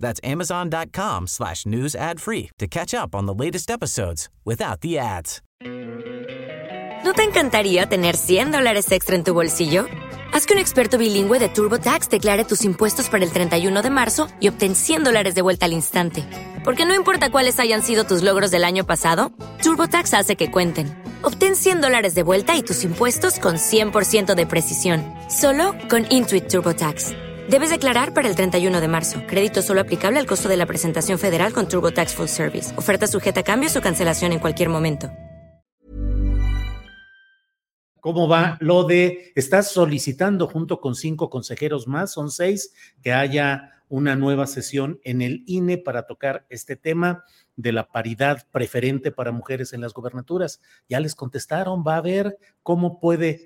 That's amazon.com slash news ad free to catch up on the latest episodes without the ads. ¿No te encantaría tener 100 dólares extra en tu bolsillo? Haz que un experto bilingüe de TurboTax declare tus impuestos para el 31 de marzo y obtén 100 dólares de vuelta al instante. Porque no importa cuáles hayan sido tus logros del año pasado, TurboTax hace que cuenten. Obtén 100 dólares de vuelta y tus impuestos con 100% de precisión, solo con Intuit TurboTax. Debes declarar para el 31 de marzo. Crédito solo aplicable al costo de la presentación federal con TurboTax Full Service. Oferta sujeta a cambios o cancelación en cualquier momento. ¿Cómo va lo de, estás solicitando junto con cinco consejeros más, son seis, que haya una nueva sesión en el INE para tocar este tema de la paridad preferente para mujeres en las gobernaturas? Ya les contestaron, va a ver cómo puede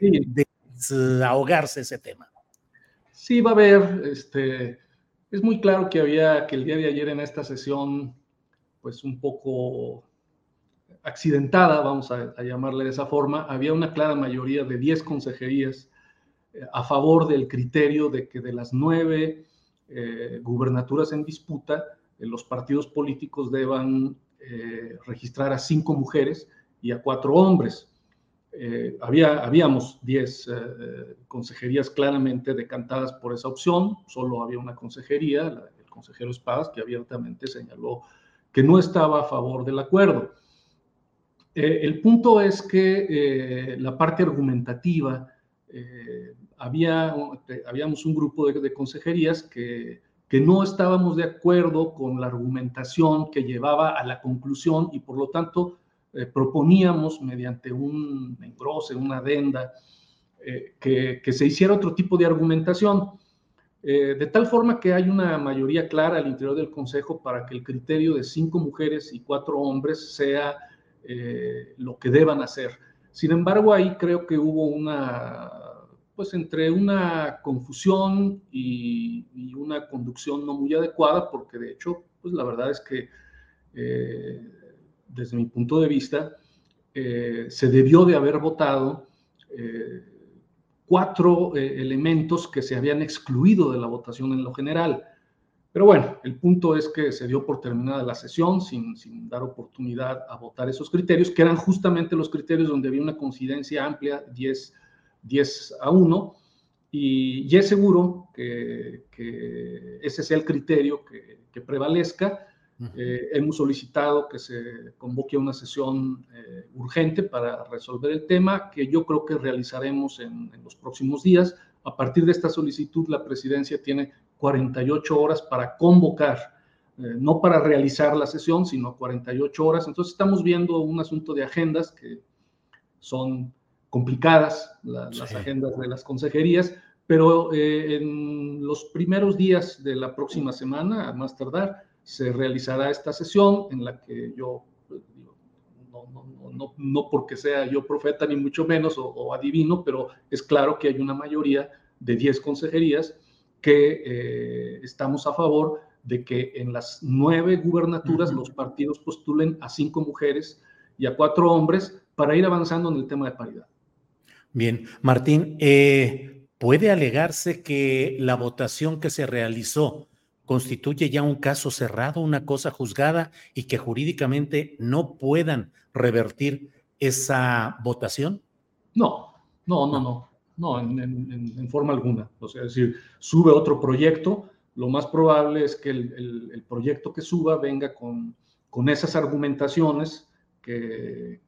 desahogarse ese tema. Sí, va a haber, este, es muy claro que había, que el día de ayer en esta sesión, pues un poco accidentada, vamos a, llamarle de esa forma, había una clara mayoría de 10 consejerías eh, a favor del criterio de que de las nueve eh, gubernaturas en disputa, eh, los partidos políticos deban registrar a cinco mujeres y a cuatro hombres. Había, habíamos 10 consejerías claramente decantadas por esa opción, solo había una consejería, el consejero Espadas, que abiertamente señaló que no estaba a favor del acuerdo. Eh, el punto es que eh, la parte argumentativa, eh, había, habíamos un grupo de, consejerías que, que, no estábamos de acuerdo con la argumentación que llevaba a la conclusión y por lo tanto proponíamos mediante un engrose, una adenda, que, que, se hiciera otro tipo de argumentación. de tal forma que hay una mayoría clara al interior del Consejo para que el criterio de cinco mujeres y cuatro hombres sea eh, lo que deban hacer. Sin embargo, ahí creo que hubo una, pues entre una confusión y, una conducción no muy adecuada, porque de hecho, pues la verdad es que eh, desde mi punto de vista, eh, se debió de haber votado cuatro elementos que se habían excluido de la votación en lo general. Pero bueno, el punto es que se dio por terminada la sesión sin, dar oportunidad a votar esos criterios, que eran justamente los criterios donde había una coincidencia amplia, 10, 10 a 1, y, es seguro que, ese sea el criterio que prevalezca. Eh, hemos solicitado que se convoque una sesión eh, urgente para resolver el tema, que yo creo que realizaremos en, en los próximos días. A partir de esta solicitud, la presidencia tiene 48 horas para convocar, eh, no para realizar la sesión, sino 48 horas. Entonces estamos viendo un asunto de agendas que son complicadas, las agendas de las consejerías, pero eh, en los primeros días de la próxima semana, a más tardar, se realizará esta sesión en la que yo, pues, no, no, no, no, porque sea yo profeta ni mucho menos o, o adivino, pero es claro que hay una mayoría de 10 consejerías que eh, estamos a favor de que en las nueve gubernaturas los partidos postulen a cinco mujeres y a cuatro hombres para ir avanzando en el tema de paridad. Bien, Martín, eh, ¿puede alegarse que la votación que se realizó constituye ya un caso cerrado, una cosa juzgada y que jurídicamente no puedan revertir esa votación? No, no, no, no. No, en, forma alguna. O sea, es decir, sube otro proyecto, lo más probable es que el, proyecto que suba venga con, con esas argumentaciones que,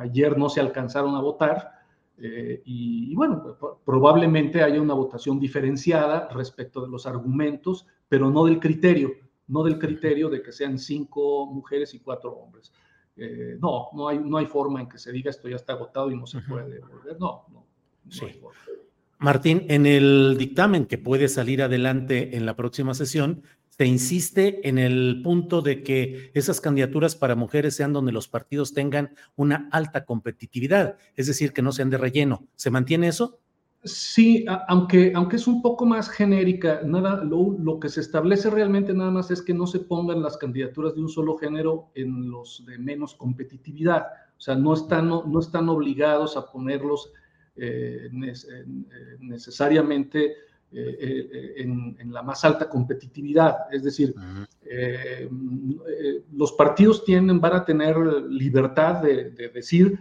ayer no se alcanzaron a votar. Eh, y, bueno, probablemente haya una votación diferenciada respecto de los argumentos, pero no del criterio, no del criterio de que sean cinco mujeres y cuatro hombres. Eh, no, no hay, no hay forma en que se diga esto ya está agotado y no se puede volver. No, no, Sí. Martín, en el dictamen que puede salir adelante en la próxima sesión, se insiste en el punto de que esas candidaturas para mujeres sean donde los partidos tengan una alta competitividad, es decir, que no sean de relleno. ¿Se mantiene eso? Sí, aunque, aunque es un poco más genérica, nada, lo, que se establece realmente nada más es que no se pongan las candidaturas de un solo género en los de menos competitividad. O sea, no están, no, están obligados a ponerlos eh, eh, necesariamente eh, en, la más alta competitividad. Es decir, los partidos tienen, van a tener libertad de, decir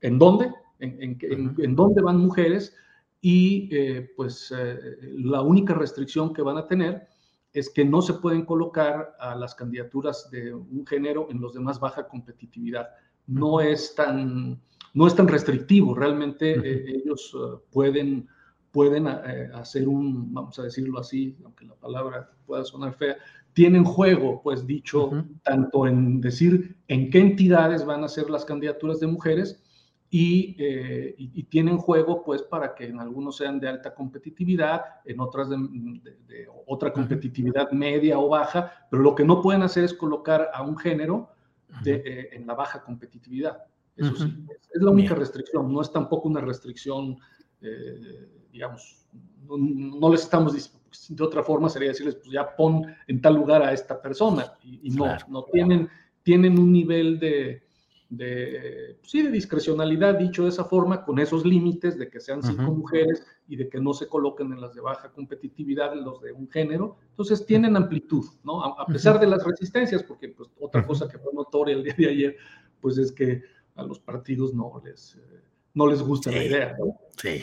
en dónde, en, en dónde van mujeres y eh, pues eh, la única restricción que van a tener es que no se pueden colocar a las candidaturas de un género en los de más baja competitividad. No es tan, no es tan restrictivo, realmente eh, ellos pueden, pueden hacer un, vamos a decirlo así, aunque la palabra pueda sonar fea, tienen juego, pues dicho, tanto en decir en qué entidades van a ser las candidaturas de mujeres, eh, y, tienen juego pues para que en algunos sean de alta competitividad, en otras de, otra competitividad media o baja, pero lo que no pueden hacer es colocar a un género eh, en la baja competitividad. Eso sí, es la única restricción, no es tampoco una restricción, eh, digamos, no, les estamos diciendo, de otra forma sería decirles, pues ya pon en tal lugar a esta persona, y, no, no tienen, tienen un nivel de, de, sí, de discrecionalidad, dicho de esa forma, con esos límites de que sean cinco mujeres y de que no se coloquen en las de baja competitividad los de un género. Entonces tienen amplitud, ¿no? A, pesar de las resistencias, porque pues, otra cosa que fue notoria el día de ayer, pues es que a los partidos no les, eh, no les gusta la idea, ¿no? Sí.